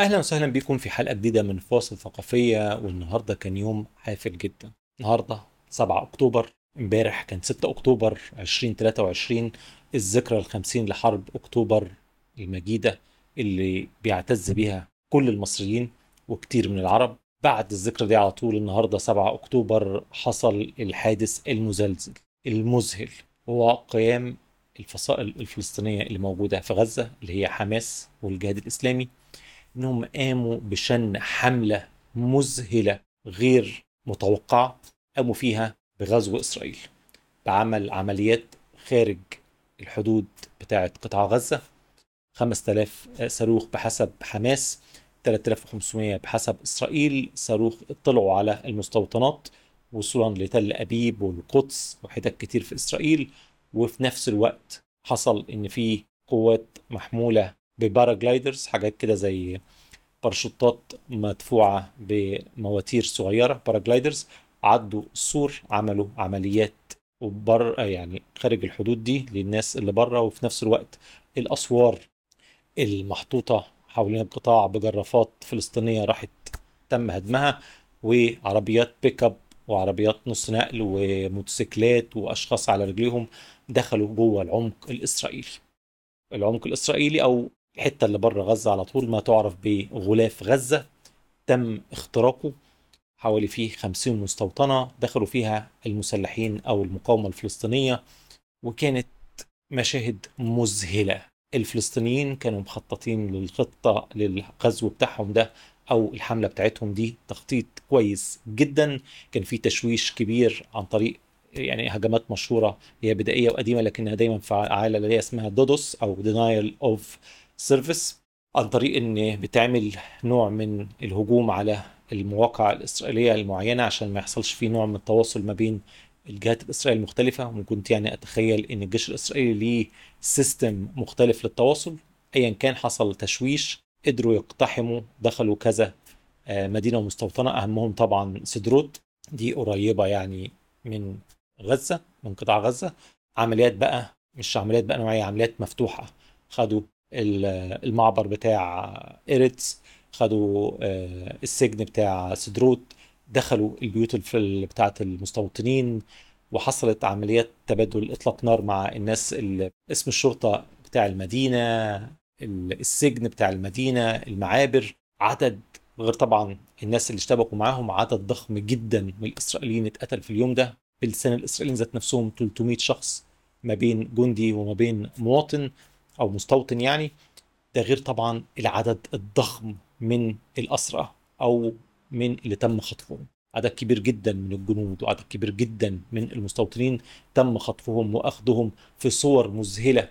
أهلا وسهلا بكم في حلقة جديدة من فاصل ثقافية والنهاردة كان يوم حافل جدا. النهارده 7 أكتوبر امبارح كان 6 أكتوبر 2023 الذكرى الخمسين لحرب أكتوبر المجيدة اللي بيعتز بيها كل المصريين وكتير من العرب. بعد الذكرى دي على طول النهارده 7 أكتوبر حصل الحادث المزلزل المذهل. هو قيام الفصائل الفلسطينية اللي موجودة في غزة اللي هي حماس والجهاد الإسلامي. إنهم قاموا بشن حملة مذهلة غير متوقعة قاموا فيها بغزو إسرائيل بعمل عمليات خارج الحدود بتاعة قطاع غزة. 5000 صاروخ بحسب حماس 3500 بحسب إسرائيل. صاروخ اطلعوا على المستوطنات وصولا لتل أبيب والقدس وحتت كتير في إسرائيل. وفي نفس الوقت حصل إن في قوات محمولة ب paragliders حاجات كده زي باراشوتات مدفوعة بمواتير صغيرة paragliders عدوا السور عملوا عمليات وبر يعني خارج الحدود دي للناس اللي بره وفي نفس الوقت الأسوار المحطوطة حوالين القطاع بجرافات فلسطينية راحت تم هدمها وعربيات pick up وعربيات نص نقل وموتوسيكلات وأشخاص على رجليهم دخلوا جوه العمق الإسرائيلي. العمق الإسرائيلي أو الحتة اللي بره غزة على طول ما تعرف بغلاف غزة تم اختراقه حوالي فيه 50 مستوطنة دخلوا فيها المسلحين أو المقاومة الفلسطينية وكانت مشاهد مذهلة. الفلسطينيين كانوا مخططين للخطة للغزو بتاعهم ده أو الحملة بتاعتهم دي تخطيط كويس جدا. كان في تشويش كبير عن طريق يعني هجمات مشهورة هي بدائية وقديمة لكنها دايما فعالة اللي هي اسمها DDoS أو denial of service عن طريق إن بتعمل نوع من الهجوم على المواقع الإسرائيلية المعينة عشان ما يحصلش فيه نوع من التواصل ما بين الجهات الاسرائيليه المختلفة. وكنت يعني أتخيل إن الجيش الإسرائيلي ليه system مختلف للتواصل. ايا كان حصل تشويش قدروا يقتحموا دخلوا كذا مدينة ومستوطنه أهمهم طبعا سدروت. دي قريبة يعني من غزة من قطاع غزة. عمليات بقى مش عمليات بقى نوعية عمليات مفتوحة خدوا. المعبر بتاع إيرتس خدوا السجن بتاع سدروت دخلوا البيوت بتاعة المستوطنين وحصلت عمليات تبادل إطلاق نار مع الناس اللي اسم الشرطة بتاع المدينة السجن بتاع المدينة المعابر عدد غير طبعا الناس اللي اشتبكوا معاهم عدد ضخم جدا من الإسرائيليين اتقتل في اليوم ده. بلسان الإسرائيليين ذات نفسهم 300 شخص ما بين جندي وما بين مواطن. أو مستوطن يعني ده غير طبعا العدد الضخم من الاسرى أو من اللي تم خطفهم عدد كبير جدا من الجنود وعدد كبير جدا من المستوطنين تم خطفهم وأخذهم في صور مذهلة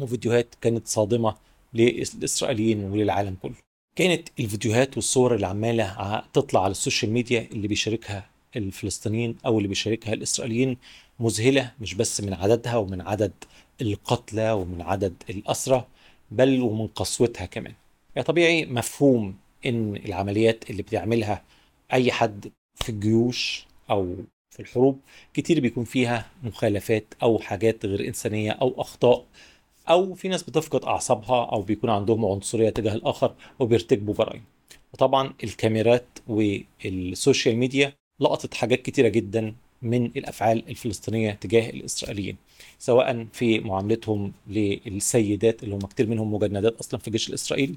وفيديوهات كانت صادمة للإسرائيليين وللعالم كله. كانت الفيديوهات والصور اللي عماله تطلع على ال social media اللي بيشاركها الفلسطينيين أو اللي بيشاركها الإسرائيليين مذهلة مش بس من عددها ومن عدد القتلى ومن عدد الأسرى بل ومن قسوتها كمان. يعني طبيعي مفهوم إن العمليات اللي بتعملها أي حد في الجيوش أو في الحروب كتير بيكون فيها مخالفات أو حاجات غير إنسانية أو أخطاء أو في ناس بتفقد أعصابها أو بيكون عندهم عنصرية تجاه الآخر وبيرتكبوا جرائم وطبعا الكاميرات وال social media لقطت حاجات كتيرة جدا من الأفعال الفلسطينية تجاه الإسرائيليين سواء في معاملتهم للسيدات اللي هم كتير منهم مجندات أصلا في الجيش الإسرائيلي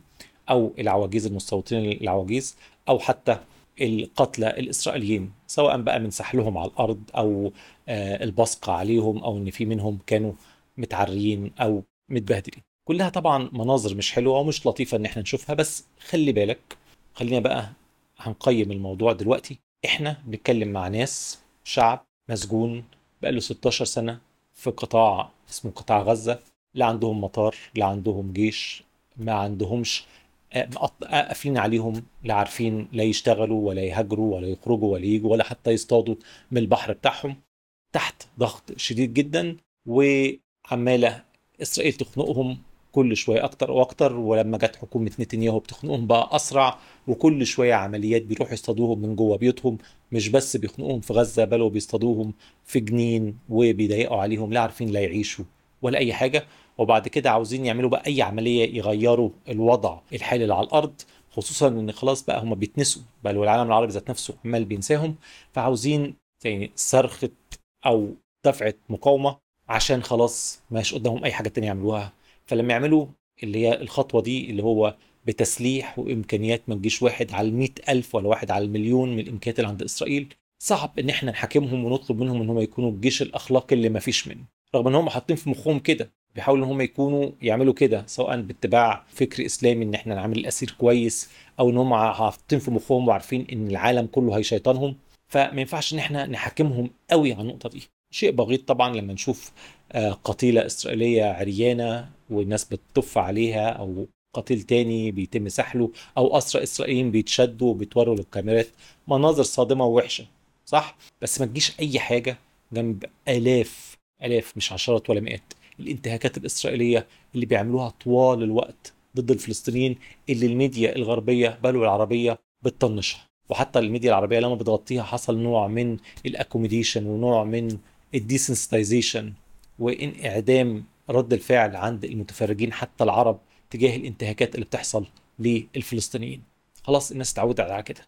أو العواجيز المستوطنين العواجيز أو حتى القتلى الإسرائيليين سواء بقى من سحلهم على الأرض أو البصق عليهم أو إن في منهم كانوا متعريين أو متبهدلين. كلها طبعا مناظر مش حلوة ومش لطيفة إن إحنا نشوفها بس خلي بالك خلينا بقى هنقيم الموضوع دلوقتي. إحنا بنتكلم مع ناس شعب مسجون بقاله 16 سنة في قطاع اسمه قطاع غزة. لا عندهم مطار لا عندهم جيش ما عندهمش قافلين عليهم لا عارفين لا يشتغلوا ولا يهاجروا ولا يخرجوا ولا يجوا ولا حتى يصطادوا من البحر بتاعهم. تحت ضغط شديد جدا وعمالة إسرائيل تخنقهم كل شوية أكتر وأكتر ولما جت حكومة نتنياهو بتخنقهم بقى أسرع وكل شوية عمليات بيروحوا يصطادوهم من جوه بيوتهم مش بس بيخنقوهم في غزة بل بيصطادوهم في جنين وبيضايقوا عليهم لا عارفين لا يعيشوا ولا أي حاجة. وبعد كده عاوزين يعملوا بقى أي عملية يغيروا الوضع الحالي اللي على الأرض خصوصا إن خلاص بقى هم بيتنسوا بل والعالم العربي ذات نفسه عمال بينساهم. فعاوزين يعني صرخة أو دفعة مقاومة عشان خلاص مش قدامهم أي حاجة تانية يعملوها. فلما يعملوا اللي هي الخطوة دي اللي هو بتسليح وإمكانيات ما تجيش واحد على المئة ألف ولا واحد على المليون من الإمكانيات اللي عند إسرائيل صعب إن إحنا نحاكمهم ونطلب منهم إن هم يكونوا الجيش الأخلاقي اللي ما فيش منه. رغم إن هم حاطين في مخهم كده بيحاولوا إن هم يكونوا يعملوا كده سواء باتباع فكر إسلامي إن إحنا نعمل الأسير كويس أو إن هم حاطين في مخهم وعارفين إن العالم كله هيشيطانهم فما ينفعش إن إحنا نحاكمهم قوي على النقطة دي. شيء بغيض طبعا لما نشوف قتيلة إسرائيلية عريانة والناس بتطف عليها أو قتيل تاني بيتم سحله أو اسرى اسرائيليين بيتشدوا وبيتوروا للكاميرات. مناظر صادمة ووحشة صح؟ بس ما تجيش أي حاجة جنب آلاف آلاف مش عشرات ولا مئات الانتهاكات الإسرائيلية اللي بيعملوها طوال الوقت ضد الفلسطينيين اللي الميديا الغربية بل والعربية بتطنشها. وحتى الميديا العربية لما بتغطيها حصل نوع من ال accommodation ونوع من ال desensitization وانعدام رد الفعل عند المتفرجين حتى العرب تجاه الانتهاكات اللي بتحصل للفلسطينيين. خلاص الناس اتعودت على كده.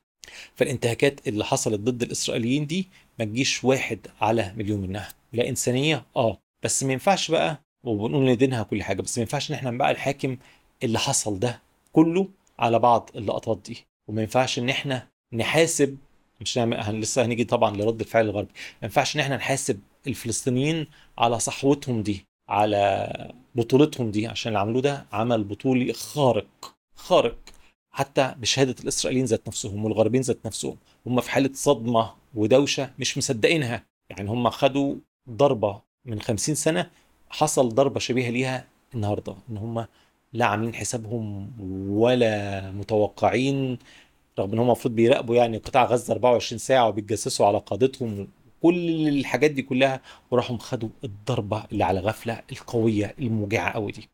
فالانتهاكات اللي حصلت ضد الإسرائيليين دي ما تجيش واحد على مليون منها. لا إنسانية آه. بس ما ينفعش بقى وبنقول ندينها كل حاجة بس ما ينفعش إن إحنا بقى الحاكم اللي حصل ده كله على بعض اللقطات دي. وما ينفعش إن إحنا نحاسب مش نعمل لسه هنيجي طبعا لرد الفعل الغربي. ما ينفعش إن إحنا نحاسب الفلسطينيين على صحوتهم دي. على بطولتهم دي عشان اللي عملوه ده عمل بطولي خارق خارق. حتى بشهادة الإسرائيليين ذات نفسهم والغربيين ذات نفسهم هم في حالة صدمة ودوشة مش مصدقينها. يعني هم خدوا ضربة من خمسين سنة حصل ضربة شبيهة ليها النهارده إن هم لا عاملين حسابهم ولا متوقعين رغم إن هم المفروض بيراقبوا يعني قطاع غزة 24 ساعة وبيتجسسوا على قادتهم كل الحاجات دي كلها وراحوا خدوا الضربة اللي على غفلة القوية الموجعة قوي دي.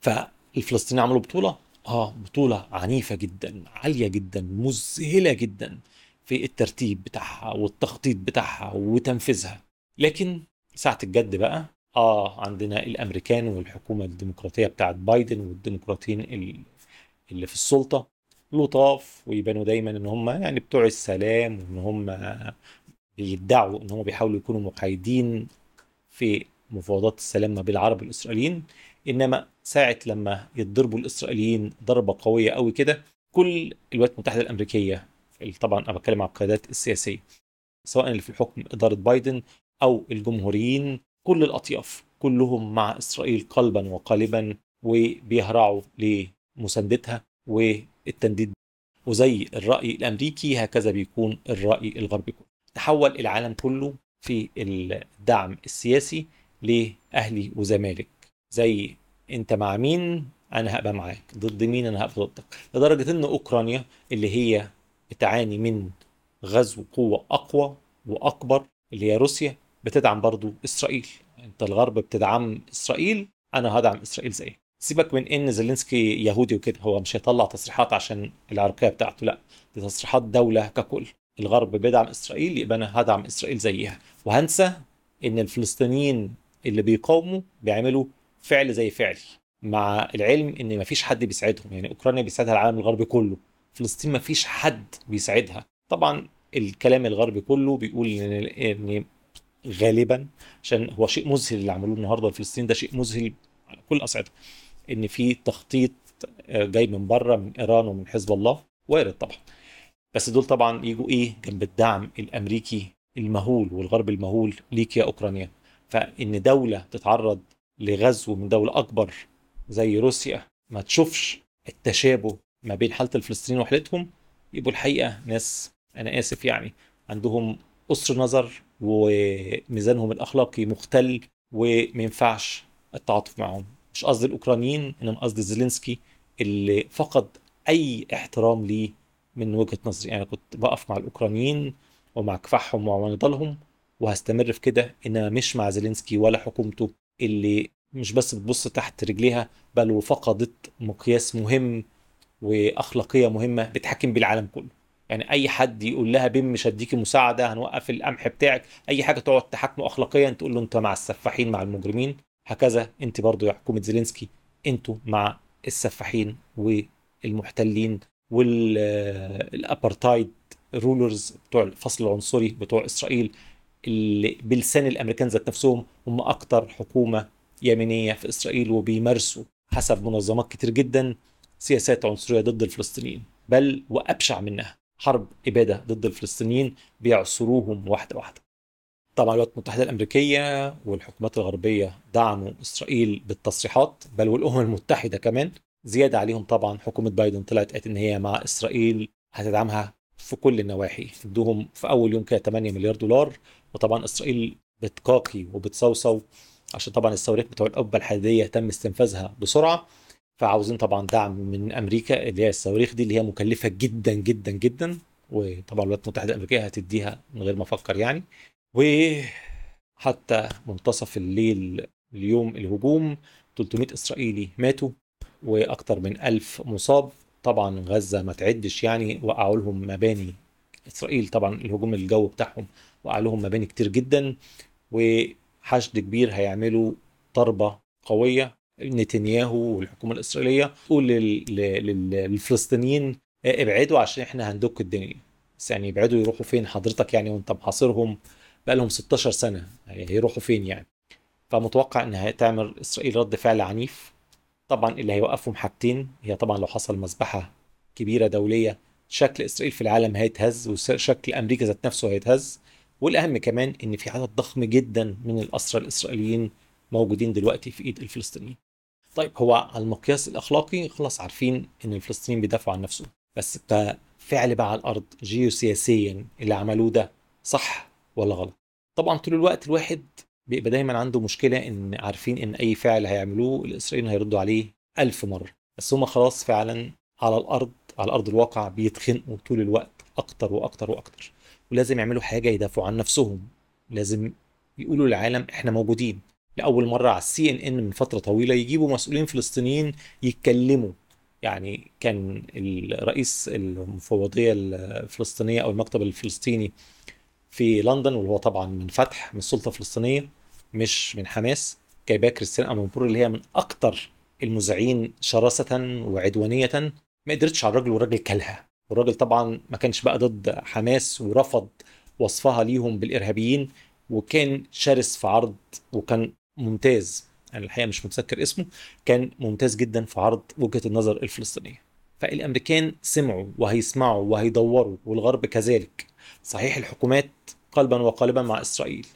فالفلسطينيين عملوا بطولة؟ آه بطولة عنيفة جدا عالية جدا مذهلة جدا في الترتيب بتاعها والتخطيط بتاعها وتنفيذها. لكن ساعة الجد بقى آه عندنا الأمريكان والحكومة الديمقراطية بتاعت بايدن والديمقراطيين اللي في السلطة لطاف ويبانوا دايما إن هم يعني بتوع السلام وإن هم بيدعوا إن هم بيحاولوا يكونوا محايدين في مفاوضات السلام ما بين العرب والإسرائيليين إنما ساعة لما يتضربوا الإسرائيليين ضربة قوية قوي كده كل الولايات المتحدة الأمريكية طبعا أنا بتكلم عن القيادات السياسية سواء اللي في الحكم إدارة بايدن أو الجمهوريين كل الأطياف كلهم مع إسرائيل قلبا وقالبا وبيهرعوا لمساندتها والتنديد وزي الرأي الأمريكي هكذا بيكون الرأي الغربي كله. تحول العالم كله في الدعم السياسي لأهلي وزمالك. زي أنت مع مين أنا هبقى معاك. ضد مين أنا هبقى ضدك. لدرجة إن أوكرانيا اللي هي بتعاني من غزو قوة أقوى وأكبر اللي هي روسيا بتدعم برضو إسرائيل. أنت الغرب بتدعم إسرائيل أنا هدعم إسرائيل زي سيبك من إن زيلينسكي يهودي وكده هو مش هيطلع تصريحات عشان العرقية بتاعته لأ دي تصريحات دولة ككل. الغرب بيدعم إسرائيل يبقى أنا هدعم إسرائيل زيها. وهنسى إن الفلسطينيين اللي بيقاوموا بيعملوا فعل زي فعلي مع العلم إن مفيش حد بيساعدهم. يعني أوكرانيا بيساعدها العالم الغربي كله. فلسطين مفيش حد بيساعدها. طبعا الكلام الغربي كله بيقول إن غالبا عشان هو شيء مذهل اللي عملوه النهارده. فلسطين ده شيء مذهل على كل أصعدة. إن في تخطيط جاي من بره من إيران ومن حزب الله. وارد طبعا. بس دول طبعا يجوا إيه جنب الدعم الأمريكي المهول والغرب المهول ليك يا اوكرانيا فإن دولة تتعرض لغزو من دولة أكبر زي روسيا ما تشوفش التشابه ما بين حالة الفلسطينيين وحالتهم يبقوا الحقيقة ناس أنا آسف يعني عندهم قصر نظر وميزانهم الأخلاقي مختل وما ينفعش التعاطف معهم. مش قصدي الأوكرانيين إنما قصدي زيلينسكي اللي فقد أي احترام ليه من وجهة نظري. أنا كنت بقف مع الأوكرانيين ومع كفاحهم ومع نضالهم وهستمر في كده. انما مش مع زيلينسكي ولا حكومته اللي مش بس بتبص تحت رجليها بل وفقدت مقياس مهم وأخلاقية مهمة بتحكم بالعالم كله. يعني أي حد يقول لها بيم مش هديكي مساعدة هنوقف القمح بتاعك. أي حاجة تقعد تحاكمه اخلاقيا تقول له أنت مع السفاحين مع المجرمين. هكذا أنت برضو يا حكومة زيلينسكي. أنتوا مع السفاحين والمحتلين. وال apartheid rulers بتوع الفصل العنصري بتوع إسرائيل اللي بلسان الأمريكان ذات نفسهم هم أكتر حكومة يمينية في إسرائيل وبيمارسوا حسب منظمات كتير جدا سياسات عنصرية ضد الفلسطينيين بل وأبشع منها حرب إبادة ضد الفلسطينيين بيعصروهم واحدة واحدة. طبعا الولايات المتحدة الأمريكية والحكومات الغربية دعموا إسرائيل بالتصريحات بل والأمم المتحدة كمان زيادة عليهم طبعا. حكومة بايدن طلعت قالت إن هي مع إسرائيل هتدعمها في كل النواحي. ادوهم في أول يوم كده 8 مليار دولار. وطبعا إسرائيل بتقاقي وبتصوصو عشان طبعا الصواريخ بتوع القبه الحديدية تم استنفاذها بسرعة. فعاوزين طبعا دعم من أمريكا اللي هي الصواريخ دي اللي هي مكلفة جدا جدا جدا. وطبعا الولايات المتحدة الأمريكية هتديها من غير ما أفكر يعني. وحتى منتصف الليل اليوم الهجوم 300 إسرائيلي ماتوا. وأكثر من 1000 مصاب. طبعا غزة ما تعدش يعني وقعوا لهم مباني. إسرائيل طبعا الهجوم الجو بتاعهم وقع لهم مباني كتير جدا وحشد كبير هيعملوا ضربة قوية. نتنياهو والحكومة الإسرائيلية تقول للفلسطينيين ابعدوا عشان إحنا هندك الدنيا. بس يعني يبعدوا يروحوا فين؟ حضرتك يعني وأنت محاصرهم بقالهم 16 سنة هيروحوا فين يعني؟ فمتوقع إن هتعمل إسرائيل رد فعل عنيف. طبعا اللي هيوقفهم حاجتين. هي طبعا لو حصل مذبحة كبيرة دولية شكل إسرائيل في العالم هيتهز وشكل أمريكا ذات نفسه هيتهز. والأهم كمان إن في عدد ضخم جدا من الأسرى الإسرائيليين موجودين دلوقتي في إيد الفلسطينيين. طيب هو على المقياس الأخلاقي خلاص عارفين إن الفلسطينيين بيدافعوا عن نفسهم. بس كفعل بقى على الأرض جيوسياسيا اللي عملوه ده صح ولا غلط؟ طبعا طول الوقت الواحد بيبقى دايما عنده مشكلة إن عارفين إن أي فعل هيعملوه الإسرائيليين هيردوا عليه ألف مرة. بس هم خلاص فعلا على الأرض على أرض الواقع بيتخنقوا طول الوقت أكتر وأكتر وأكتر. ولازم يعملوا حاجة يدافعوا عن نفسهم. لازم يقولوا للعالم إحنا موجودين. لأول مرة على السي إن إن من فترة طويلة يجيبوا مسؤولين فلسطينيين يتكلموا. يعني كان الرئيس المفوضية الفلسطينية أو المكتب الفلسطيني في لندن واللي هو طبعا من فتح من السلطه الفلسطينيه مش من حماس. جايباه كريستيان امامبور اللي هي من أكتر المذيعين شراسة وعدوانية. ما قدرتش على الراجل والراجل كلها. والراجل طبعا ما كانش بقى ضد حماس ورفض وصفها ليهم بالإرهابيين وكان شرس في عرض وكان ممتاز. أنا الحقيقة مش متذكر اسمه. كان ممتاز جدا في عرض وجهة النظر الفلسطينية. فالأمريكان سمعوا وهيسمعوا وهيدوروا والغرب كذلك. صحيح الحكومات قلبا وقالبا مع إسرائيل.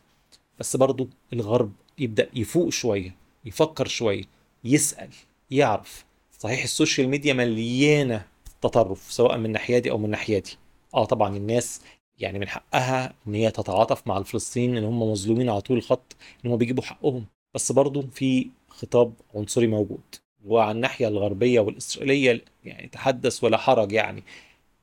بس برضو الغرب يبدأ يفوق شوية يفكر شوية يسأل يعرف. صحيح السوشيال ميديا مليانة تطرف سواء من ناحيه دي أو من ناحيه دي. آه طبعا الناس يعني من حقها إن هي تتعاطف مع الفلسطينيين إن هم مظلومين على طول الخط إن هم بيجيبوا حقهم. بس برضو في خطاب عنصري موجود. وعلى الناحية الغربية والإسرائيلية يعني تحدث ولا حرج يعني.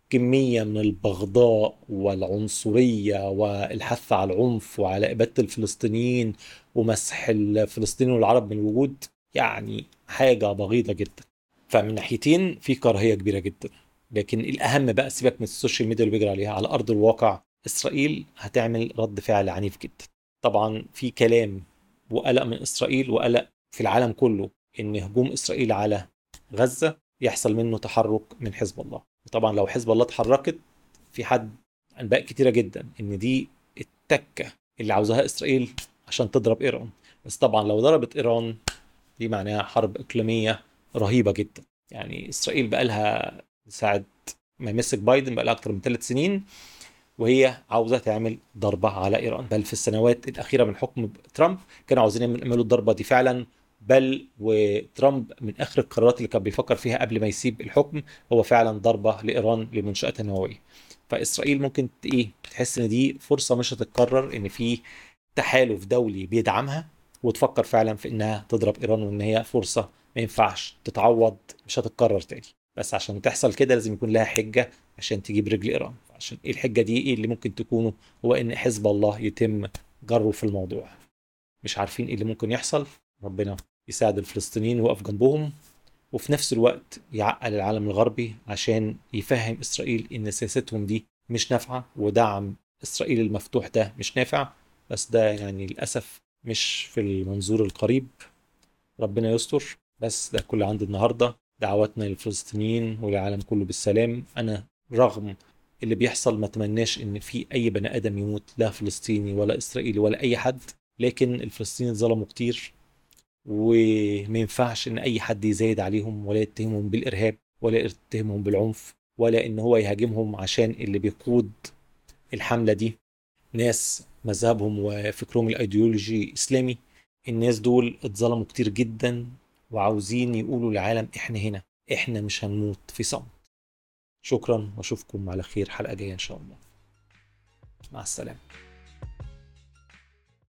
كمية من البغضاء والعنصرية والحث على العنف وعلى إبادة الفلسطينيين ومسح الفلسطينيين والعرب من الوجود يعني حاجة بغيضة جدا. فمن ناحيتين في كراهية كبيرة جدا. لكن الأهم بقى سيبك من ال social media اللي بيجري عليها. على أرض الواقع إسرائيل هتعمل رد فعل عنيف جدا. طبعا في كلام وقلق من إسرائيل وقلق في العالم كله إن هجوم إسرائيل على غزة يحصل منه تحرك من حزب الله. طبعا لو حزب الله اتحركت في حد أنباء كتيرة جدا إن دي التكة اللي عاوزاها إسرائيل عشان تضرب إيران. بس طبعا لو ضربت إيران دي معناها حرب إقليمية رهيبة جدا. يعني إسرائيل بقى لها ساعة ما مسك بايدن بقى لها أكتر من ثلاث سنين وهي عاوزة تعمل ضربة على إيران. بل في السنوات الأخيرة من حكم ترامب كانوا عاوزين يعملوا الضربة دي فعلا. بل وترامب من آخر القرارات اللي كان بيفكر فيها قبل ما يسيب الحكم هو فعلا ضربة لإيران لمنشاتها النوويه فإسرائيل ممكن إيه تحس إن دي فرصة مش هتتكرر إن في تحالف دولي بيدعمها وتفكر فعلا في إنها تضرب إيران وإن هي فرصة ما ينفعش تتعوض مش هتتكرر تاني. بس عشان تحصل كده لازم يكون لها حجة عشان تجيب رجل إيران. عشان إيه الحجة دي؟ إيه اللي ممكن تكونه؟ هو إن حزب الله يتم جره في الموضوع. مش عارفين إيه اللي ممكن يحصل. ربنا يساعد الفلسطينيين ويقف جنبهم وفي نفس الوقت يعقل العالم الغربي عشان يفهم إسرائيل إن سياستهم دي مش نافعة ودعم إسرائيل المفتوح ده مش نافع بس ده يعني للأسف مش في المنظور القريب. ربنا يستر بس ده كل عندي النهارده. دعواتنا للفلسطينيين وللعالم كله بالسلام. أنا رغم اللي بيحصل ما تمناش إن في أي بني آدم يموت لا فلسطيني ولا إسرائيلي ولا أي حد لكن الفلسطينيين ظلموا كتير. وما ينفعش إن أي حد يزايد عليهم ولا يتهمهم بالإرهاب ولا يتهمهم بالعنف ولا إن هو يهاجمهم عشان اللي بيقود الحملة دي. ناس مذهبهم وفكرهم الإيديولوجي إسلامي الناس دول اتظلموا كتير جدا وعاوزين يقولوا للعالم إحنا هنا إحنا مش هنموت في صمت. شكرا وأشوفكم على خير حلقة جاية إن شاء الله. مع السلامة.